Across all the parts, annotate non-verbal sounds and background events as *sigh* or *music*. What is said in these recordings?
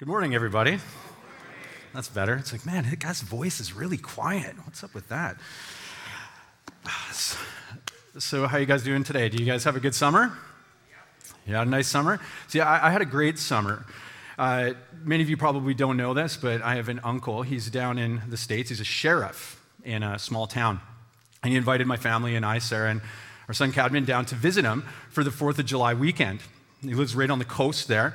Good morning, everybody. That's better. It's like, man, that guy's voice is really quiet. What's up with that? So, how you guys doing today? Do you guys have a good summer? Yeah, a nice summer. See, I, I had a great summer. Uh, many of you probably don't know this, but I have an uncle. He's down in the States. He's a sheriff in a small town. And he invited my family and I, Sarah, and our son Cadman down to visit him for the 4th of July weekend. He lives right on the coast there.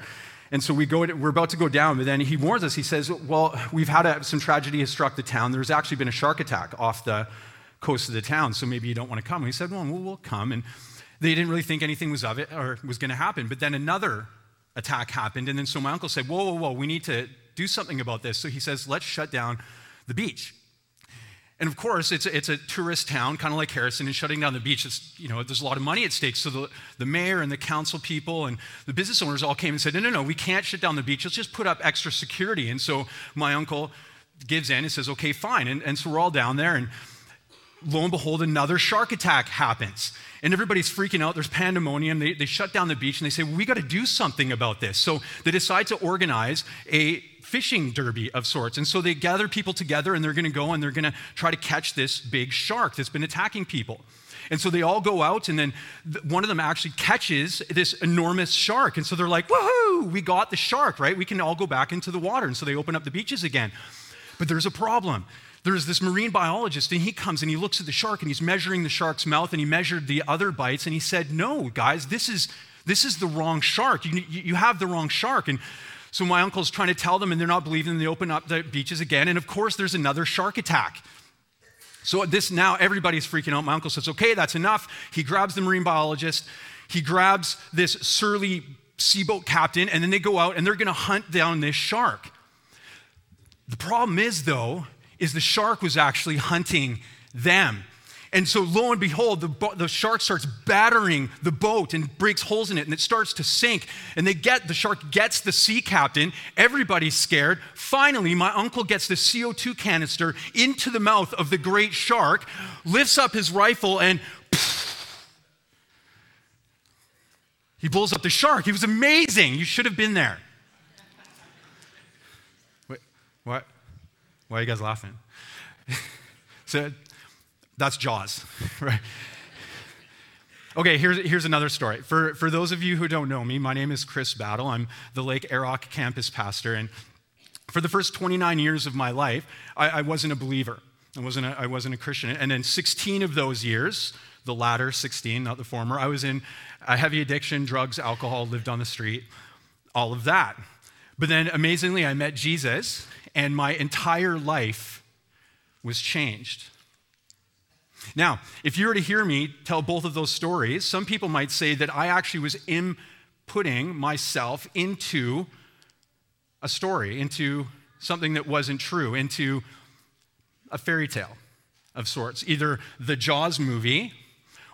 And so we go, we're about to go down, but then he warns us. He says, Well, we've had a, some tragedy has struck the town. There's actually been a shark attack off the coast of the town, so maybe you don't want to come. And he said, Well, we'll come. And they didn't really think anything was of it or was going to happen. But then another attack happened. And then so my uncle said, Whoa, whoa, whoa, we need to do something about this. So he says, Let's shut down the beach. And of course, it's a, it's a tourist town, kind of like Harrison, and shutting down the beach, it's, you know, there's a lot of money at stake. So the, the mayor and the council people and the business owners all came and said, no, no, no, we can't shut down the beach. Let's just put up extra security. And so my uncle gives in and says, okay, fine. And, and so we're all down there, and lo and behold, another shark attack happens. And everybody's freaking out. There's pandemonium. They, they shut down the beach and they say, well, we got to do something about this. So they decide to organize a fishing derby of sorts. And so they gather people together and they're going to go and they're going to try to catch this big shark that's been attacking people. And so they all go out, and then one of them actually catches this enormous shark. And so they're like, woohoo, we got the shark, right? We can all go back into the water. And so they open up the beaches again. But there's a problem. There's this marine biologist, and he comes and he looks at the shark and he's measuring the shark's mouth, and he measured the other bites, and he said, No, guys, this is, this is the wrong shark. You, you have the wrong shark. And so my uncle's trying to tell them, and they're not believing. And they open up the beaches again, and of course, there's another shark attack. So this now everybody's freaking out. My uncle says, "Okay, that's enough." He grabs the marine biologist. He grabs this surly seaboat captain, and then they go out and they're going to hunt down this shark. The problem is, though, is the shark was actually hunting them. And so, lo and behold, the, the shark starts battering the boat and breaks holes in it, and it starts to sink. And they get the shark gets the sea captain. Everybody's scared. Finally, my uncle gets the CO2 canister into the mouth of the great shark, lifts up his rifle, and he blows up the shark. He was amazing. You should have been there. Wait, what? Why are you guys laughing? *laughs* so that's Jaws, *laughs* right? Okay, here's, here's another story. For, for those of you who don't know me, my name is Chris Battle. I'm the Lake Arok campus pastor. And for the first 29 years of my life, I, I wasn't a believer. I wasn't a, I wasn't a Christian. And then 16 of those years, the latter 16, not the former, I was in a heavy addiction, drugs, alcohol, lived on the street, all of that. But then amazingly, I met Jesus, and my entire life was changed. Now, if you were to hear me tell both of those stories, some people might say that I actually was inputting myself into a story, into something that wasn't true, into a fairy tale of sorts, either the Jaws movie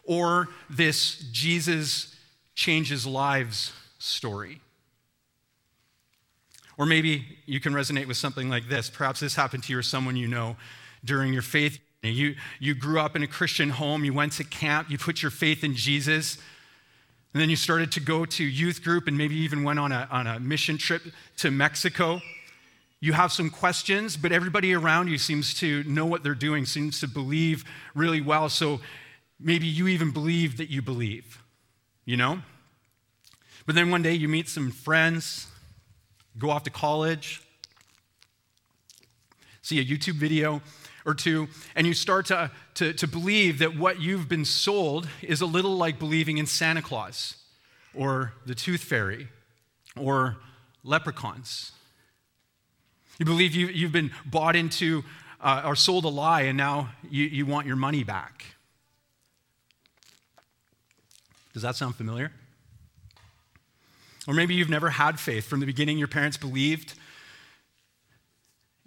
or this Jesus changes lives story. Or maybe you can resonate with something like this. Perhaps this happened to you or someone you know during your faith you, you grew up in a Christian home, you went to camp, you put your faith in Jesus, and then you started to go to youth group and maybe even went on a, on a mission trip to Mexico. You have some questions, but everybody around you seems to know what they're doing, seems to believe really well. So maybe you even believe that you believe, you know? But then one day you meet some friends, go off to college, see a YouTube video or two, and you start to, to, to believe that what you've been sold is a little like believing in Santa Claus or the tooth fairy or leprechauns. You believe you, you've been bought into uh, or sold a lie and now you, you want your money back. Does that sound familiar? Or maybe you've never had faith. From the beginning, your parents believed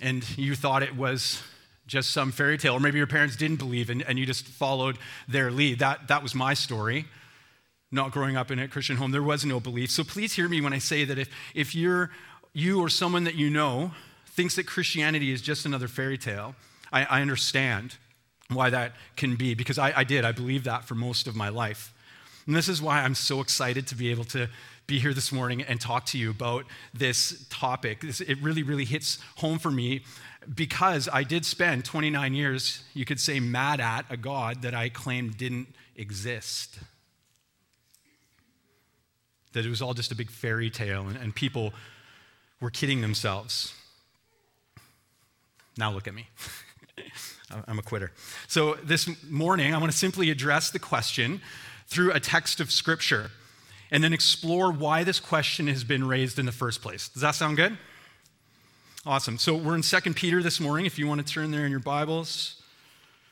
and you thought it was just some fairy tale, or maybe your parents didn't believe and, and you just followed their lead. That, that was my story. Not growing up in a Christian home, there was no belief. So please hear me when I say that if, if you're, you or someone that you know thinks that Christianity is just another fairy tale, I, I understand why that can be, because I, I did. I believed that for most of my life. And this is why I'm so excited to be able to be here this morning and talk to you about this topic. It really, really hits home for me because I did spend 29 years, you could say, mad at a God that I claimed didn't exist. That it was all just a big fairy tale and, and people were kidding themselves. Now look at me. *laughs* I'm a quitter. So this morning, I want to simply address the question through a text of Scripture and then explore why this question has been raised in the first place. Does that sound good? Awesome. So we're in 2 Peter this morning. If you want to turn there in your Bibles,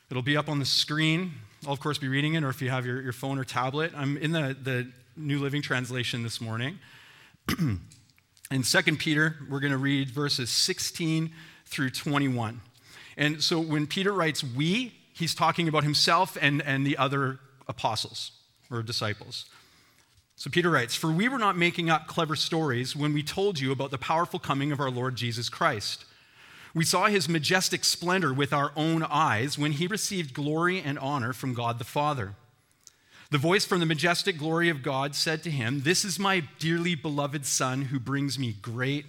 it'll be up on the screen. I'll, of course, be reading it, or if you have your, your phone or tablet. I'm in the, the New Living Translation this morning. *clears throat* in 2 Peter, we're going to read verses 16 through 21. And so when Peter writes we, he's talking about himself and, and the other apostles or disciples. So Peter writes, For we were not making up clever stories when we told you about the powerful coming of our Lord Jesus Christ. We saw his majestic splendor with our own eyes when he received glory and honor from God the Father. The voice from the majestic glory of God said to him, This is my dearly beloved Son who brings me great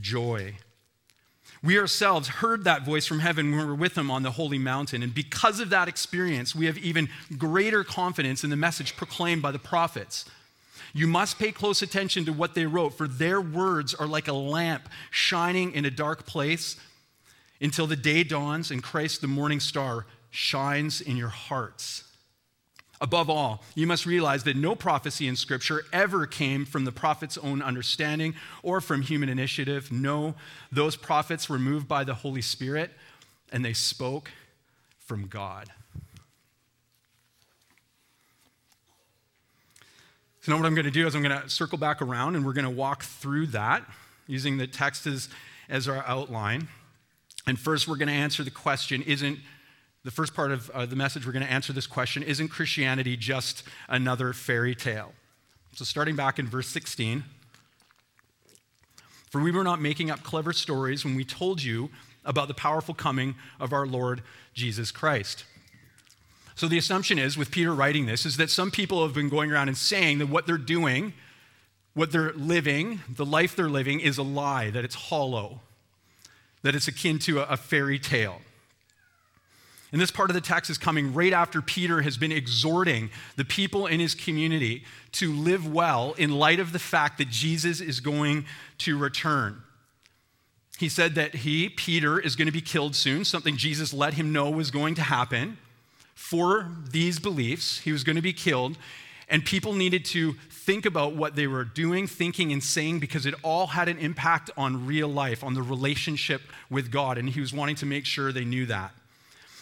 joy. We ourselves heard that voice from heaven when we were with him on the holy mountain. And because of that experience, we have even greater confidence in the message proclaimed by the prophets. You must pay close attention to what they wrote, for their words are like a lamp shining in a dark place until the day dawns and Christ, the morning star, shines in your hearts. Above all, you must realize that no prophecy in Scripture ever came from the prophet's own understanding or from human initiative. No, those prophets were moved by the Holy Spirit and they spoke from God. So, now what I'm going to do is I'm going to circle back around and we're going to walk through that using the text as, as our outline. And first, we're going to answer the question isn't the first part of uh, the message, we're going to answer this question Isn't Christianity just another fairy tale? So, starting back in verse 16, for we were not making up clever stories when we told you about the powerful coming of our Lord Jesus Christ. So, the assumption is, with Peter writing this, is that some people have been going around and saying that what they're doing, what they're living, the life they're living, is a lie, that it's hollow, that it's akin to a, fairy tale. And this part of the text is coming right after Peter has been exhorting the people in his community to live well in light of the fact that Jesus is going to return. He said that he, Peter, is going to be killed soon, something Jesus let him know was going to happen. For these beliefs, he was going to be killed, and people needed to think about what they were doing, thinking, and saying because it all had an impact on real life, on the relationship with God, and he was wanting to make sure they knew that.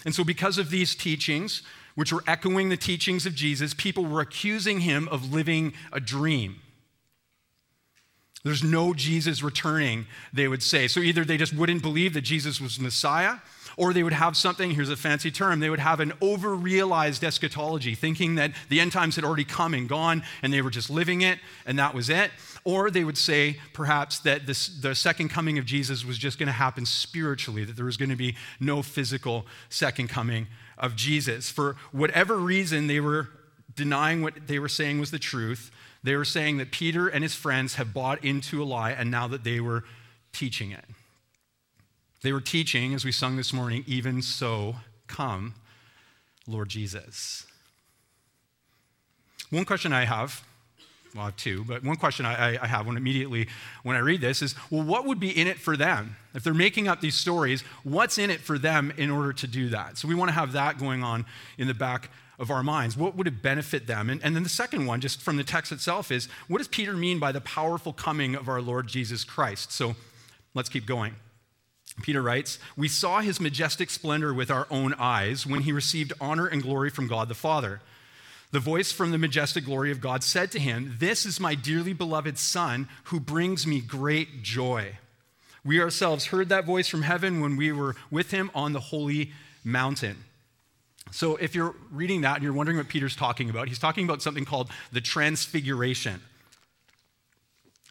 And so, because of these teachings, which were echoing the teachings of Jesus, people were accusing him of living a dream. There's no Jesus returning, they would say. So either they just wouldn't believe that Jesus was Messiah, or they would have something, here's a fancy term, they would have an over realized eschatology, thinking that the end times had already come and gone and they were just living it and that was it. Or they would say perhaps that this, the second coming of Jesus was just going to happen spiritually, that there was going to be no physical second coming of Jesus. For whatever reason, they were denying what they were saying was the truth. They were saying that Peter and his friends have bought into a lie, and now that they were teaching it. They were teaching, as we sung this morning, even so, come, Lord Jesus. One question I have, well, I have two, but one question I, I have when immediately when I read this is, well, what would be in it for them? If they're making up these stories, what's in it for them in order to do that? So we want to have that going on in the back of our minds. What would it benefit them? And, and then the second one, just from the text itself, is what does Peter mean by the powerful coming of our Lord Jesus Christ? So let's keep going. Peter writes, We saw his majestic splendor with our own eyes when he received honor and glory from God the Father. The voice from the majestic glory of God said to him, This is my dearly beloved Son who brings me great joy. We ourselves heard that voice from heaven when we were with him on the holy mountain. So, if you're reading that and you're wondering what Peter's talking about, he's talking about something called the Transfiguration.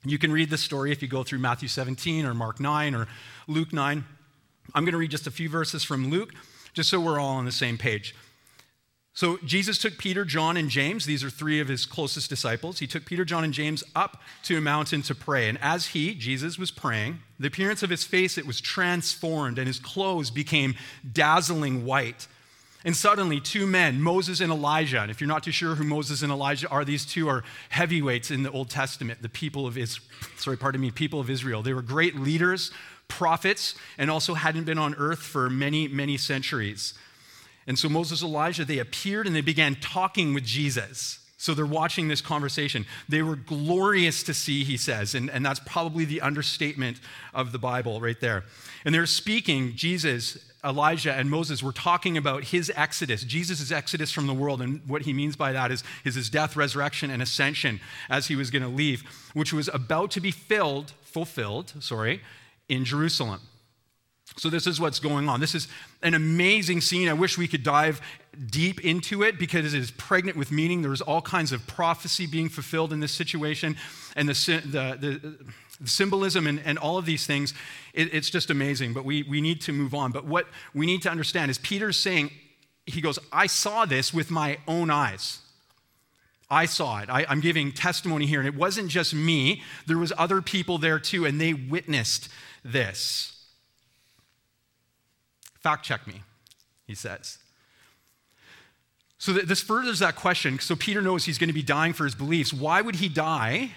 You can read this story if you go through Matthew 17 or Mark 9 or Luke 9. I'm going to read just a few verses from Luke, just so we're all on the same page. So Jesus took Peter, John, and James, these are three of his closest disciples. He took Peter, John, and James up to a mountain to pray. And as he, Jesus, was praying, the appearance of his face it was transformed and his clothes became dazzling white. And suddenly, two men, Moses and Elijah, and if you're not too sure who Moses and Elijah are, these two are heavyweights in the Old Testament, the people of Israel, sorry, pardon me, people of Israel. They were great leaders, prophets, and also hadn't been on earth for many, many centuries. And so Moses and Elijah, they appeared and they began talking with Jesus. So they're watching this conversation. They were glorious to see, he says, and, and that's probably the understatement of the Bible right there. And they're speaking, Jesus, Elijah, and Moses were talking about his exodus, Jesus' exodus from the world. And what he means by that is, is his death, resurrection, and ascension as he was going to leave, which was about to be filled, fulfilled, sorry, in Jerusalem. So, this is what's going on. This is an amazing scene. I wish we could dive deep into it because it is pregnant with meaning. There's all kinds of prophecy being fulfilled in this situation, and the, the, the, the symbolism and, and, all of these things. It, it's just amazing, but we, we need to move on. But what we need to understand is Peter's saying, he goes, I saw this with my own eyes. I saw it. I, I'm giving testimony here, and it wasn't just me. There was other people there too, and they witnessed this. Fact check me, he says. So this furthers that question. So Peter knows he's going to be dying for his beliefs. Why would he die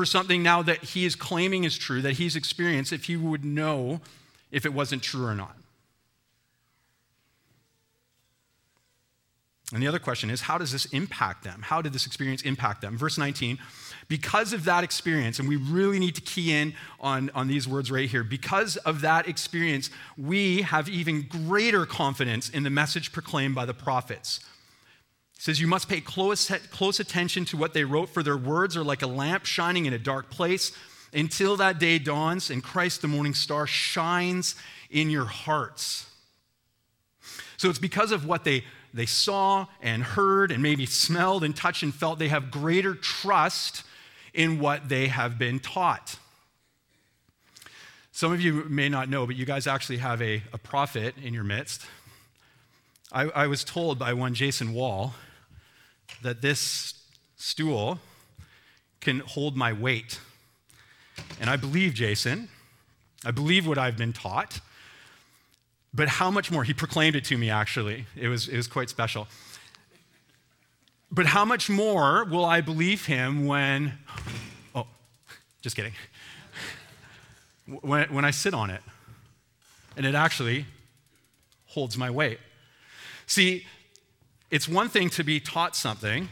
for something now that he is claiming is true, that he's experienced, if he would know if it wasn't true or not? And the other question is, how does this impact them? How did this experience impact them? Verse 19, because of that experience, and we really need to key in on, on these words right here, because of that experience, we have even greater confidence in the message proclaimed by the prophets. Says, You must pay close, close attention to what they wrote, for their words are like a lamp shining in a dark place until that day dawns and Christ, the morning star, shines in your hearts. So it's because of what they, they saw and heard and maybe smelled and touched and felt, they have greater trust in what they have been taught. Some of you may not know, but you guys actually have a, a prophet in your midst. I, I was told by one Jason Wall that this stool can hold my weight. And I believe Jason. I believe what I've been taught. But how much more? He proclaimed it to me, actually. It was, it was quite special. But how much more will I believe him when, oh, just kidding. *laughs* When, when I sit on it and it actually holds my weight. See, it's one thing to be taught something,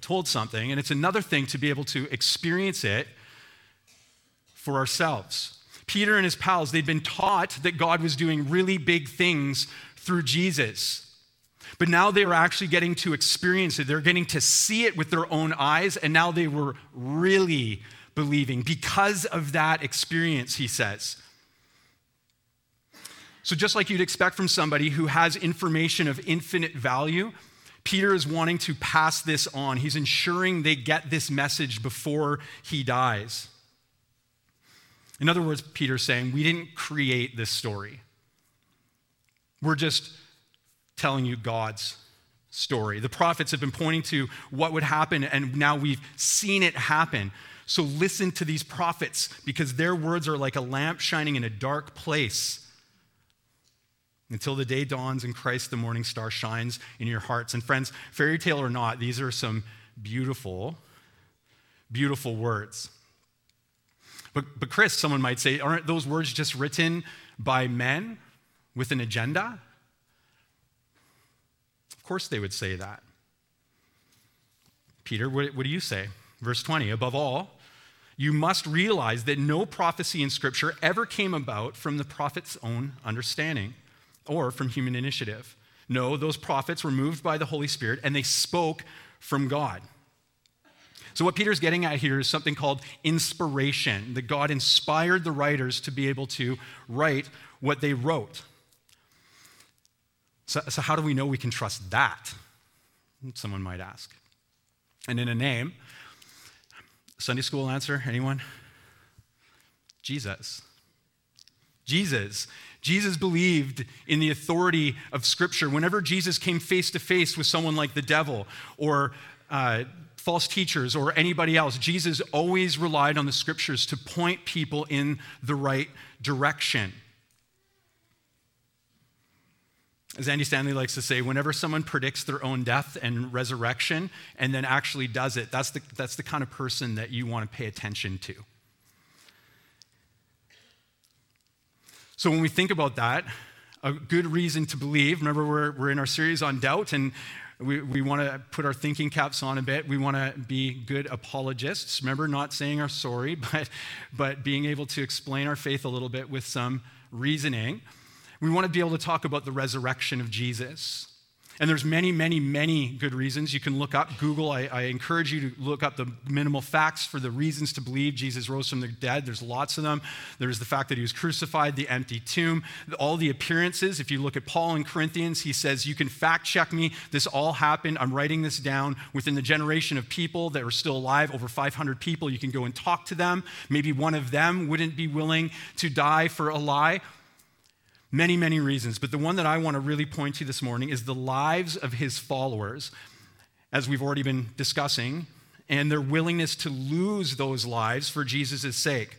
told something, and it's another thing to be able to experience it for ourselves. Peter and his pals, they'd been taught that God was doing really big things through Jesus. But now they were actually getting to experience it. They're getting to see it with their own eyes, and now they were really believing because of that experience, he says. So, just like you'd expect from somebody who has information of infinite value, Peter is wanting to pass this on. He's ensuring they get this message before he dies. In other words, Peter's saying, We didn't create this story. We're just telling you God's story. The prophets have been pointing to what would happen, and now we've seen it happen. So listen to these prophets because their words are like a lamp shining in a dark place until the day dawns and Christ, the morning star, shines in your hearts. And friends, fairy tale or not, these are some beautiful, beautiful words. But, but Chris, someone might say, aren't those words just written by men with an agenda? Of course they would say that. Peter, what, what do you say? Verse 20, above all, you must realize that no prophecy in Scripture ever came about from the prophet's own understanding or from human initiative. No, those prophets were moved by the Holy Spirit and they spoke from God. So, what Peter's getting at here is something called inspiration, that God inspired the writers to be able to write what they wrote. So, so, how do we know we can trust that? Someone might ask. And in a name, Sunday school answer, anyone? Jesus. Jesus. Jesus believed in the authority of Scripture. Whenever Jesus came face to face with someone like the devil or uh, false teachers or anybody else, Jesus always relied on the Scriptures to point people in the right direction. As Andy Stanley likes to say, whenever someone predicts their own death and resurrection and then actually does it, that's the, that's the kind of person that you want to pay attention to. So when we think about that, a good reason to believe, remember, we're, we're in our series on doubt, and we, we want to put our thinking caps on a bit. We want to be good apologists. Remember, not saying our sorry, *laughs* but, but being able to explain our faith a little bit with some reasoning. We want to be able to talk about the resurrection of Jesus. And there's many, many, many good reasons. You can look up Google. I, I, encourage you to look up the minimal facts for the reasons to believe Jesus rose from the dead. There's lots of them. There's the fact that he was crucified, the empty tomb, all the appearances. If you look at Paul in Corinthians, he says, You can fact check me. This all happened. I'm writing this down within the generation of people that are still alive, over 500 people. You can go and talk to them. Maybe one of them wouldn't be willing to die for a lie. Many, many reasons, but the one that I want to really point to this morning is the lives of his followers, as we've already been discussing, and their willingness to lose those lives for Jesus' sake.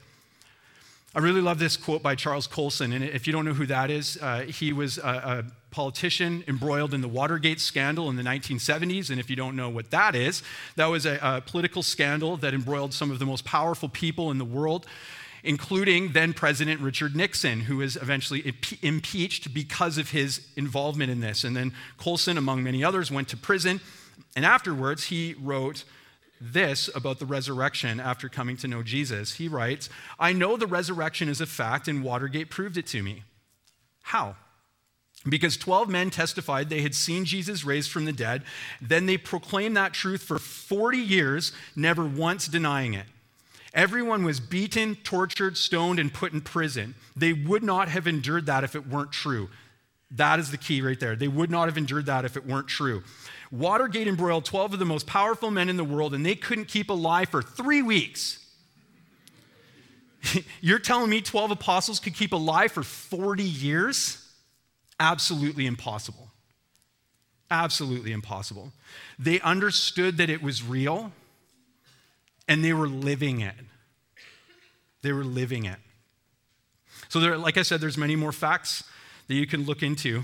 I really love this quote by Charles Colson, and if you don't know who that is, uh, he was a, a politician embroiled in the Watergate scandal in the 1970s. And if you don't know what that is, that was a, a political scandal that embroiled some of the most powerful people in the world including then President Richard Nixon, who was eventually impeached because of his involvement in this. And then Colson, among many others, went to prison. And afterwards, he wrote this about the resurrection after coming to know Jesus. He writes, I know the resurrection is a fact, and Watergate proved it to me. How? Because 12 men testified they had seen Jesus raised from the dead. Then they proclaimed that truth for 40 years, never once denying it. Everyone was beaten, tortured, stoned, and put in prison. They would not have endured that if it weren't true. That is the key right there. They would not have endured that if it weren't true. Watergate embroiled 12 of the most powerful men in the world, and they couldn't keep alive for three weeks. *laughs* You're telling me 12 apostles could keep alive for 40 years? Absolutely impossible. Absolutely impossible. They understood that it was real and they were living it. They were living it. So there, like I said, there's many more facts that you can look into.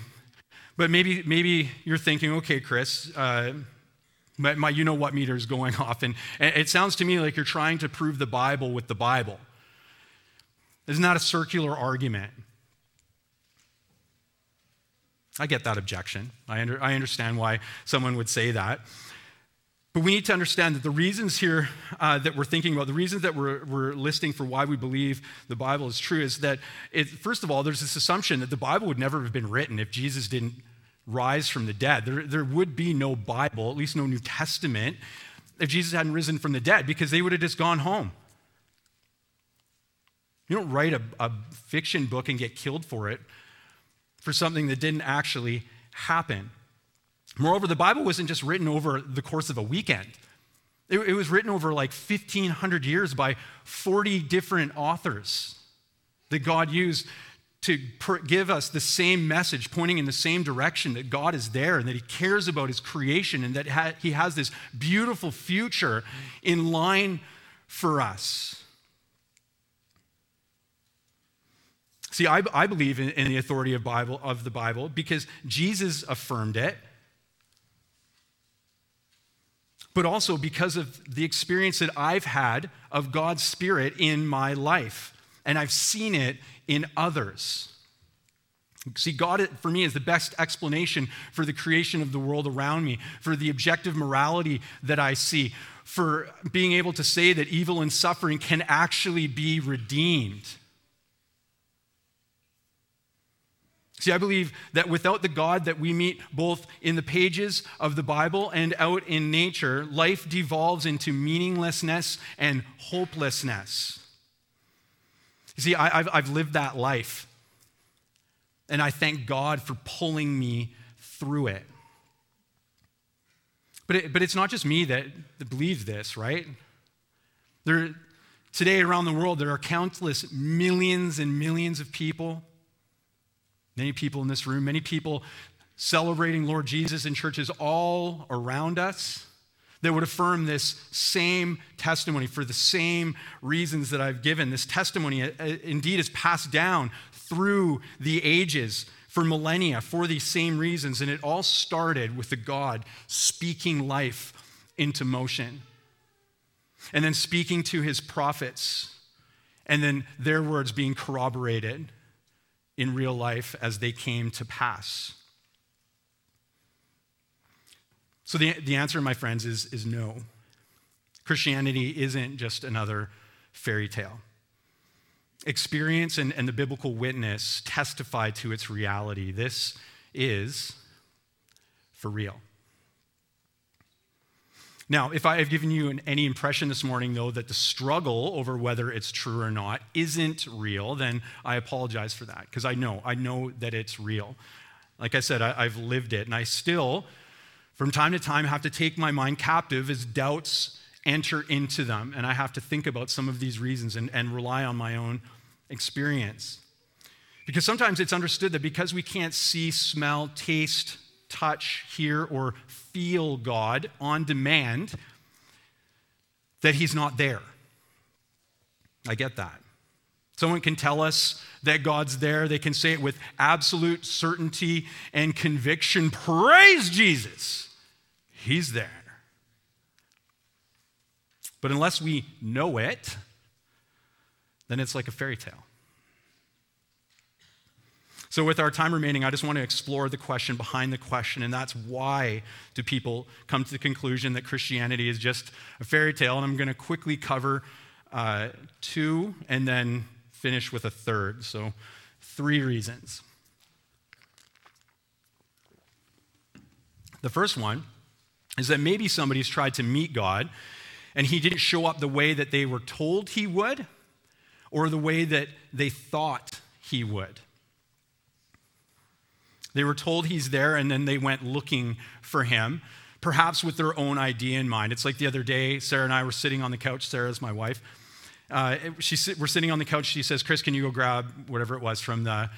But maybe, maybe you're thinking, okay, Chris, uh, my, my you know what meter is going *laughs* off. And, and it sounds to me like you're trying to prove the Bible with the Bible. Isn't a circular argument? I get that objection. I, under, I understand why someone would say that. But we need to understand that the reasons here uh, that we're thinking about, the reasons that we're, we're listing for why we believe the Bible is true is that, it, first of all, there's this assumption that the Bible would never have been written if Jesus didn't rise from the dead. There, there would be no Bible, at least no New Testament, if Jesus hadn't risen from the dead, because they would have just gone home. You don't write a, a fiction book and get killed for it for something that didn't actually happen. Moreover, the Bible wasn't just written over the course of a weekend. It, it was written over like 1,500 years by 40 different authors that God used to give us the same message, pointing in the same direction that God is there and that He cares about His creation and that He has this beautiful future in line for us. See, I, I believe in, in, the authority of, Bible, of the Bible because Jesus affirmed it but also because of the experience that I've had of God's Spirit in my life. And I've seen it in others. See, God, for me, is the best explanation for the creation of the world around me, for the objective morality that I see, for being able to say that evil and suffering can actually be redeemed. See, I believe that without the God that we meet both in the pages of the Bible and out in nature, life devolves into meaninglessness and hopelessness. You see, I, have I've lived that life, and I thank God for pulling me through it. But, it, but it's not just me that, that believes this, right? There, Today, around the world, there are countless millions and millions of people, many people in this room, many people celebrating Lord Jesus in churches all around us that would affirm this same testimony for the same reasons that I've given. This testimony uh, uh, indeed is passed down through the ages for millennia for these same reasons. And it all started with the God speaking life into motion and then speaking to his prophets and then their words being corroborated in real life as they came to pass. So, the, the answer, my friends, is, is no. Christianity isn't just another fairy tale. Experience and, and the biblical witness testify to its reality. This is for real. Now, if I have given you an, any impression this morning, though, that the struggle over whether it's true or not isn't real, then I apologize for that because I know, I know that it's real. Like I said, I, I've lived it, and I still from time to time, have to take my mind captive as doubts enter into them, and I have to think about some of these reasons and, and rely on my own experience. Because sometimes it's understood that because we can't see, smell, taste, touch, hear, or feel God on demand, that He's not there. I get that. Someone can tell us that God's there. They can say it with absolute certainty and conviction. Praise Jesus. He's there. But unless we know it, then it's like a fairy tale. So, with our time remaining, I just want to explore the question behind the question, and that's why do people come to the conclusion that Christianity is just a fairy tale? And I'm going to quickly cover uh, two and then finish with a third. So, three reasons. The first one is that maybe somebody's tried to meet God and he didn't show up the way that they were told he would or the way that they thought he would. They were told he's there and then they went looking for him, perhaps with their own idea in mind. It's like the other day, Sarah and I were sitting on the couch. Sarah's my wife. Uh, she, we're sitting on the couch. She says, Chris, can you go grab whatever it was from the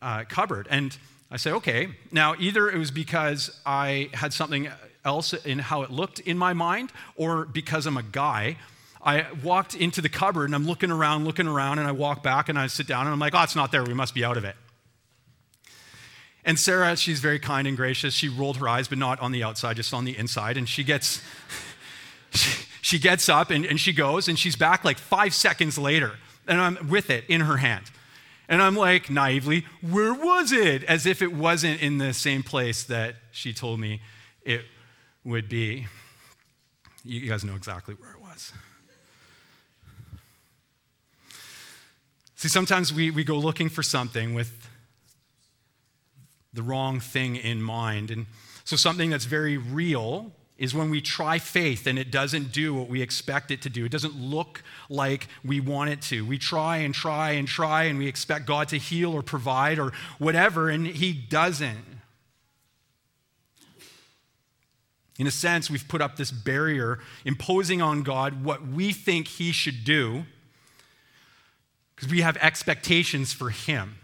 uh, cupboard? And I say, okay. Now, either it was because I had something else in how it looked in my mind, or because I'm a guy, I walked into the cupboard and I'm looking around, looking around, and I walk back and I sit down and I'm like, oh, it's not there. We must be out of it. And Sarah, she's very kind and gracious. She rolled her eyes, but not on the outside, just on the inside. And she gets, *laughs* she, gets up and, and she goes and she's back like five seconds later. And I'm with it in her hand. And I'm like, naively, where was it? As if it wasn't in the same place that she told me it would be. You guys know exactly where it was. See, sometimes we, we go looking for something with the wrong thing in mind. And so, something that's very real is when we try faith and it doesn't do what we expect it to do. It doesn't look like we want it to. We try and try and try and we expect God to heal or provide or whatever, and He doesn't. In a sense, we've put up this barrier imposing on God what we think He should do because we have expectations for Him.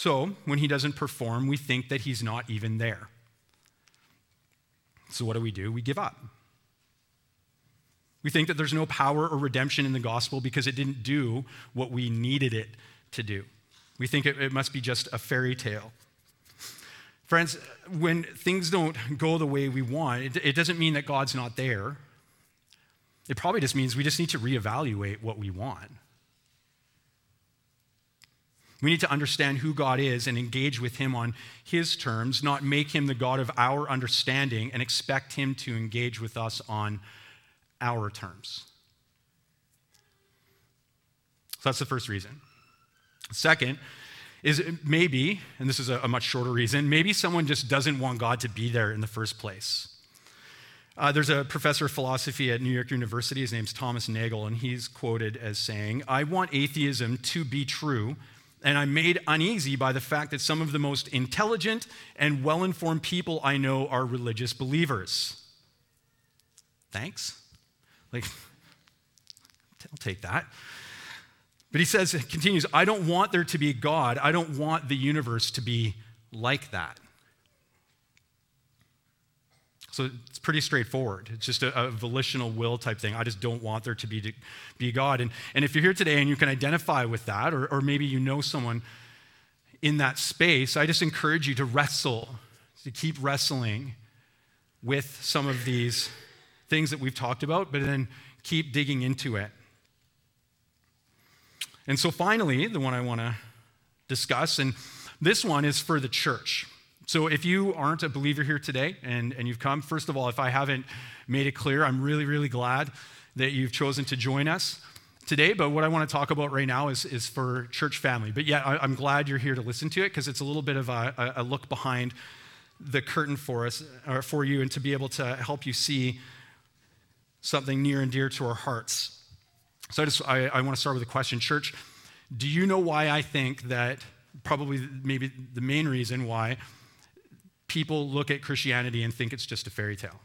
So, when He doesn't perform, we think that He's not even there. So, what do we do? We give up. We think that there's no power or redemption in the gospel because it didn't do what we needed it to do. We think it, it must be just a fairy tale. Friends, when things don't go the way we want, it, it doesn't mean that God's not there. It probably just means we just need to reevaluate what we want. We need to understand who God is and engage with Him on His terms, not make Him the God of our understanding and expect Him to engage with us on our terms. So that's the first reason. Second, is maybe, and this is a, much shorter reason, maybe someone just doesn't want God to be there in the first place. Uh, there's a professor of philosophy at New York University, his name's Thomas Nagel, and he's quoted as saying, I want atheism to be true, and I'm made uneasy by the fact that some of the most intelligent and well informed people I know are religious believers. Thanks? Like, *laughs* I'll take that. But he says, continues, I don't want there to be God. I don't want the universe to be like that. So it's pretty straightforward. It's just a, a, volitional will type thing. I just don't want there to be, to be God. And, and if you're here today and you can identify with that, or, or maybe you know someone in that space, I just encourage you to wrestle, to keep wrestling with some of these things that we've talked about, but then keep digging into it. And so finally, the one I want to discuss, and this one is for the church. So if you aren't a believer here today and, and you've come, first of all, if I haven't made it clear, I'm really, really glad that you've chosen to join us today. But what I want to talk about right now is, is for church family. But yeah, I, am glad you're here to listen to it because it's a little bit of a, a, look behind the curtain for us, or for you, and to be able to help you see something near and dear to our hearts. So I just I, I want to start with a question, church. Do you know why I think that probably maybe the main reason why people look at Christianity and think it's just a fairy tale?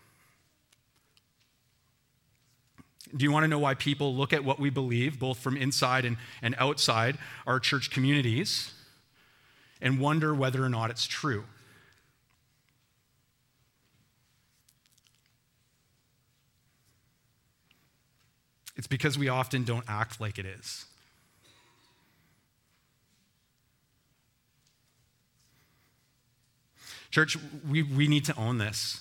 Do you want to know why people look at what we believe, both from inside and, and outside our church communities, and wonder whether or not it's true? It's because we often don't act like it is. Church, we, we need to own this.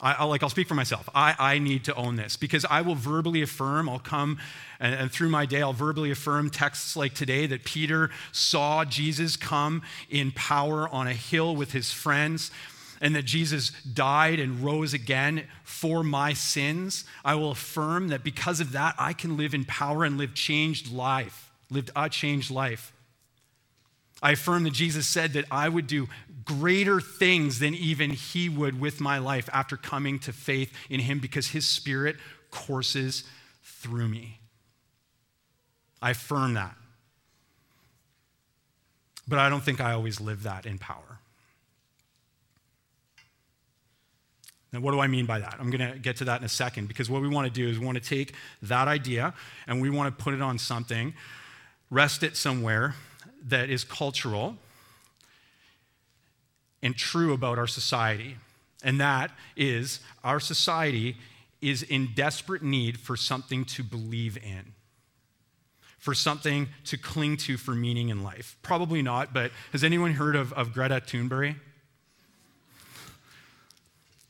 I, will like, I'll speak for myself. I, I need to own this because I will verbally affirm, I'll come and, and through my day, I'll verbally affirm texts like today that Peter saw Jesus come in power on a hill with his friends and that Jesus died and rose again for my sins. I will affirm that because of that, I can live in power and live changed life, lived a changed life. I affirm that Jesus said that I would do greater things than even he would with my life after coming to faith in him because his spirit courses through me. I affirm that. But I don't think I always live that in power. Now, what do I mean by that? I'm going to get to that in a second because what we want to do is we want to take that idea and we want to put it on something, rest it somewhere that is cultural and true about our society. And that is our society is in desperate need for something to believe in, for something to cling to for meaning in life. Probably not, but has anyone heard of, of Greta Thunberg?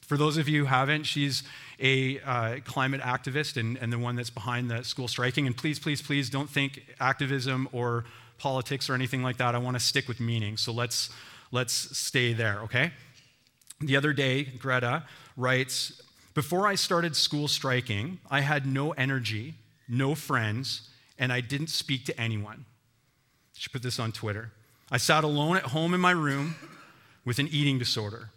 For those of you who haven't, she's a uh, climate activist and, and the one that's behind the school striking. And please, please, please don't think activism or politics or anything like that. I want to stick with meaning. So let's let's stay there, okay? The other day, Greta writes Before I started school striking, I had no energy, no friends, and I didn't speak to anyone. She put this on Twitter. I sat alone at home in my room with an eating disorder.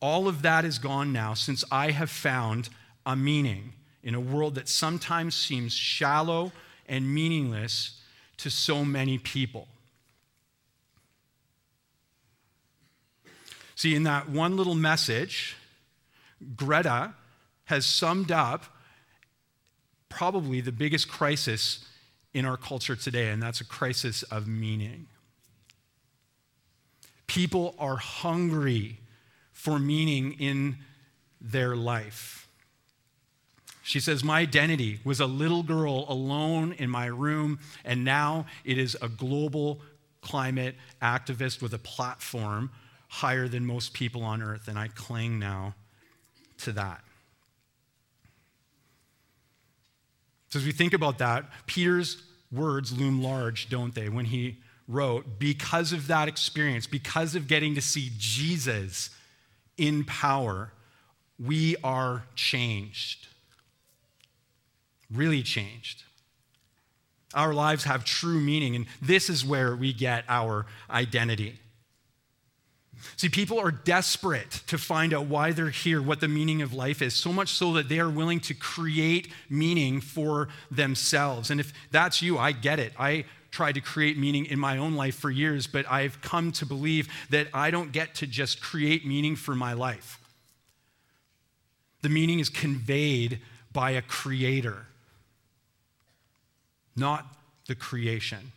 All of that is gone now since I have found a meaning in a world that sometimes seems shallow and meaningless to so many people. See, in that one little message, Greta has summed up probably the biggest crisis in our culture today, and that's a crisis of meaning. People are hungry for meaning in their life. She says, My identity was a little girl alone in my room, and now it is a global climate activist with a platform higher than most people on earth, and I cling now to that. So, as we think about that, Peter's words loom large, don't they, when he wrote, because of that experience, because of getting to see Jesus in power, we are changed. Really changed. Our lives have true meaning, and this is where we get our identity. See, people are desperate to find out why they're here, what the meaning of life is, so much so that they are willing to create meaning for themselves. And if that's you, I get it. I tried to create meaning in my own life for years, but I've come to believe that I don't get to just create meaning for my life. The meaning is conveyed by a creator. Not the creation.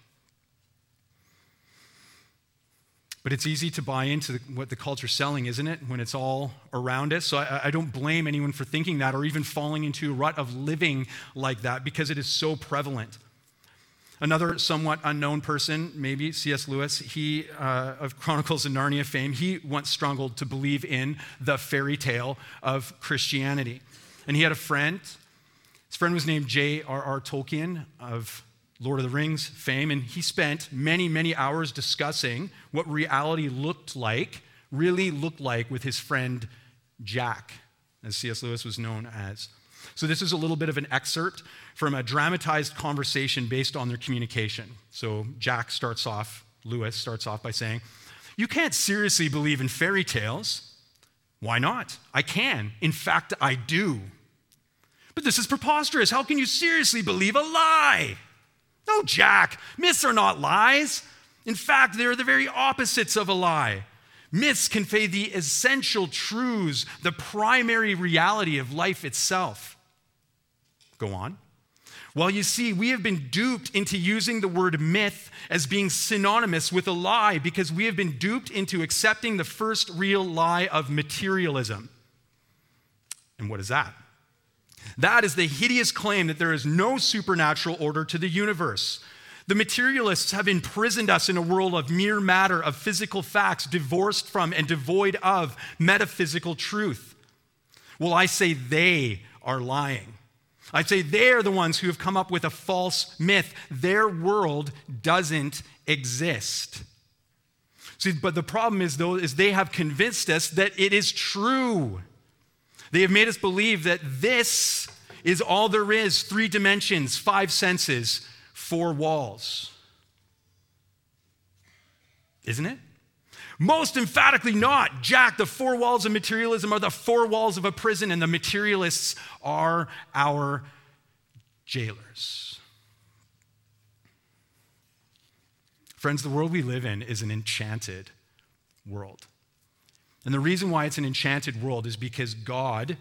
But it's easy to buy into what the culture's selling, isn't it, when it's all around us? So I, I, don't blame anyone for thinking that or even falling into a rut of living like that because it is so prevalent. Another somewhat unknown person, maybe C.S. Lewis, he uh, of Chronicles of Narnia fame, he once struggled to believe in the fairy tale of Christianity. And he had a friend. His friend was named J.R.R. Tolkien of Lord of the Rings fame, and he spent many, many hours discussing what reality looked like, really looked like, with his friend Jack, as C.S. Lewis was known as. So, this is a little bit of an excerpt from a dramatized conversation based on their communication. So, Jack starts off, Lewis starts off by saying, You can't seriously believe in fairy tales. Why not? I can. In fact, I do. But this is preposterous. How can you seriously believe a lie? No, Jack, myths are not lies. In fact, they're the very opposites of a lie. Myths convey the essential truths, the primary reality of life itself. Go on. Well, you see, we have been duped into using the word myth as being synonymous with a lie because we have been duped into accepting the first real lie of materialism. And what is that? That is the hideous claim that there is no supernatural order to the universe. The materialists have imprisoned us in a world of mere matter, of physical facts, divorced from and devoid of metaphysical truth. Well, I say they are lying. I'd say they're the ones who have come up with a false myth. Their world doesn't exist. See, but the problem is, though, is they have convinced us that it is true. They have made us believe that this is all there is three dimensions, five senses, four walls. Isn't it? Most emphatically not. Jack, the four walls of materialism are the four walls of a prison, and the materialists are our jailers. Friends, the world we live in is an enchanted world. And the reason why it's an enchanted world is because God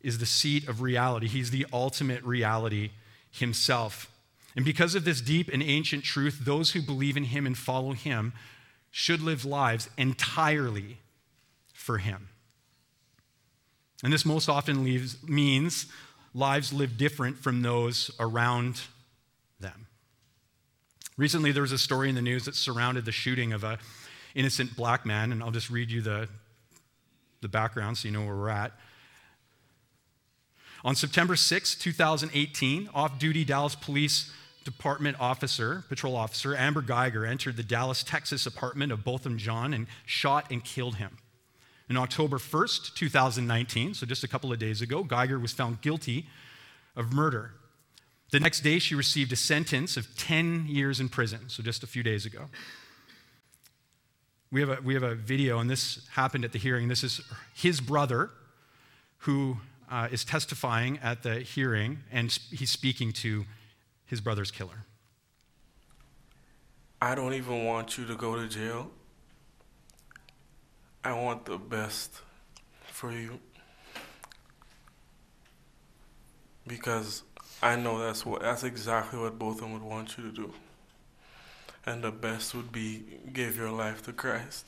is the seat of reality. He's the ultimate reality himself. And because of this deep and ancient truth, those who believe in him and follow him should live lives entirely for Him. And this most often leaves, means lives live different from those around them. Recently, there was a story in the news that surrounded the shooting of an innocent black man, and I'll just read you the, the background so you know where we're at. On September 6, 2018, off duty Dallas police Department officer, patrol officer, Amber Geiger, entered the Dallas, Texas apartment of Botham Jean and shot and killed him. On October 1st, 2019, so just a couple of days ago, Geiger was found guilty of murder. The next day, she received a sentence of 10 years in prison, so just a few days ago. We have a, we have a video, and this happened at the hearing. This is his brother who uh, is testifying at the hearing, and he's speaking to his brother's killer. I don't even want you to go to jail. I want the best for you. Because I know that's what that's exactly what both of them would want you to do. And the best would be give your life to Christ.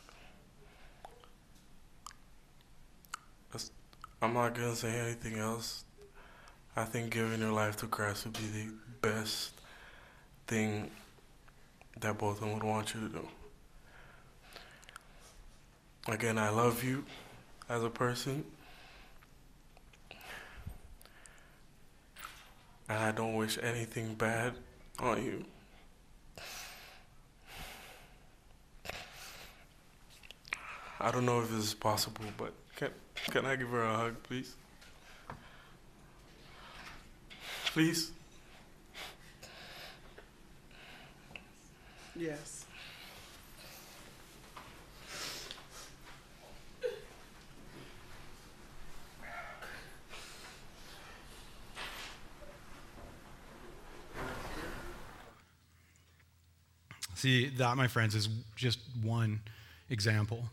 I'm not gonna say anything else. I think giving your life to Christ would be the best thing that both of them would want you to do. Again, I love you as a person. And I don't wish anything bad on you. I don't know if this is possible, but can, can I give her a hug, please? Please? Yes. See, that, my friends, is just one example.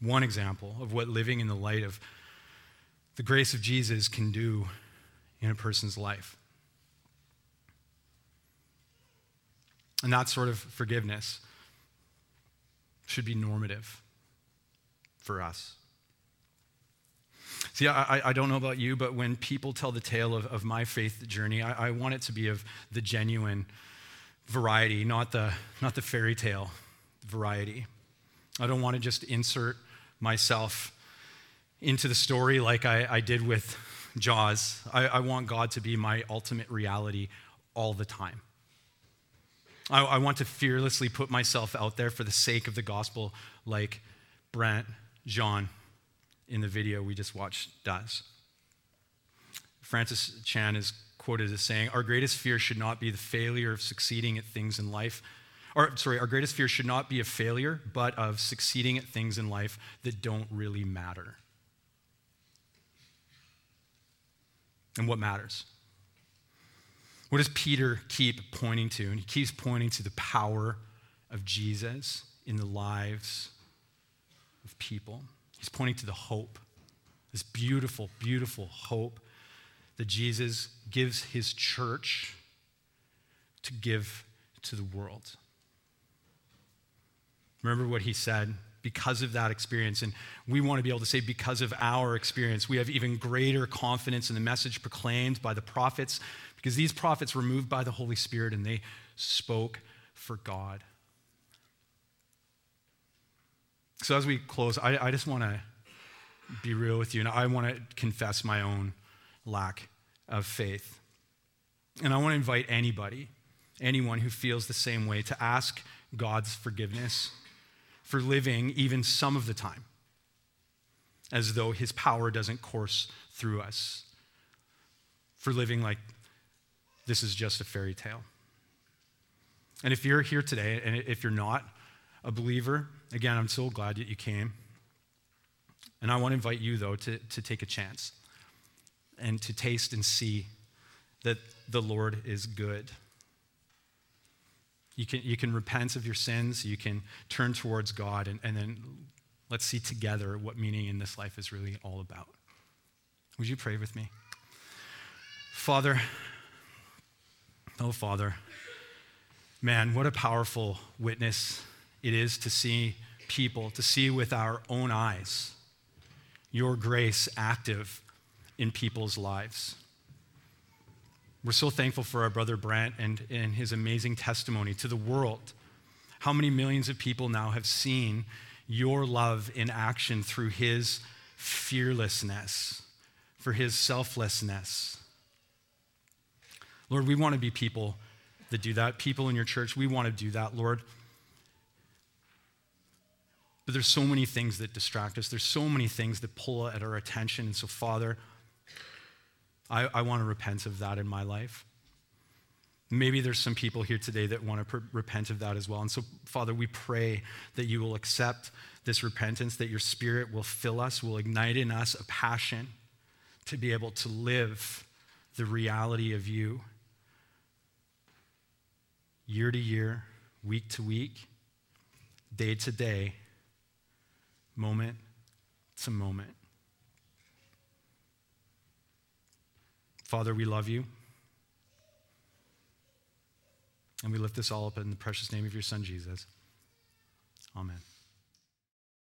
One example of what living in the light of the grace of Jesus can do in a person's life. And that sort of forgiveness should be normative for us. See, I, I don't know about you, but when people tell the tale of, of my faith journey, I, I want it to be of the genuine variety, not the, not the fairy tale variety. I don't want to just insert myself into the story like I, I did with Jaws. I, I, want God to be my ultimate reality all the time. I, I want to fearlessly put myself out there for the sake of the gospel, like Brandt, Jean in the video we just watched does. Francis Chan is quoted as saying, Our greatest fear should not be the failure of succeeding at things in life. Or, sorry, our greatest fear should not be a failure, but of succeeding at things in life that don't really matter. And what matters? What does Peter keep pointing to? And he keeps pointing to the power of Jesus in the lives of people. He's pointing to the hope, this beautiful, beautiful hope that Jesus gives his church to give to the world. Remember what he said because of that experience. And we want to be able to say, because of our experience, we have even greater confidence in the message proclaimed by the prophets, because these prophets were moved by the Holy Spirit and they spoke for God. So, as we close, I, I just want to be real with you, and I want to confess my own lack of faith. And I want to invite anybody, anyone who feels the same way, to ask God's forgiveness for living even some of the time as though his power doesn't course through us, for living like this is just a fairy tale. And if you're here today, and if you're not a believer, again, I'm so glad that you came. And I want to invite you, though, to, to take a chance and to taste and see that the Lord is good. You can, you can repent of your sins, you can turn towards God, and, and then let's see together what meaning in this life is really all about. Would you pray with me? Father, oh, Father, man, what a powerful witness it is to see people, to see with our own eyes your grace active in people's lives. We're so thankful for our brother Brandt and, and his amazing testimony to the world. How many millions of people now have seen your love in action through his fearlessness, for his selflessness? Lord, we want to be people that do that. People in your church, we want to do that, Lord. But there's so many things that distract us. There's so many things that pull at our attention. And so, Father, I, I want to repent of that in my life. Maybe there's some people here today that want to repent of that as well. And so, Father, we pray that you will accept this repentance, that your spirit will fill us, will ignite in us a passion to be able to live the reality of you year to year, week to week, day to day, moment to moment. Father, we love you. And we lift this all up in the precious name of your Son, Jesus. Amen.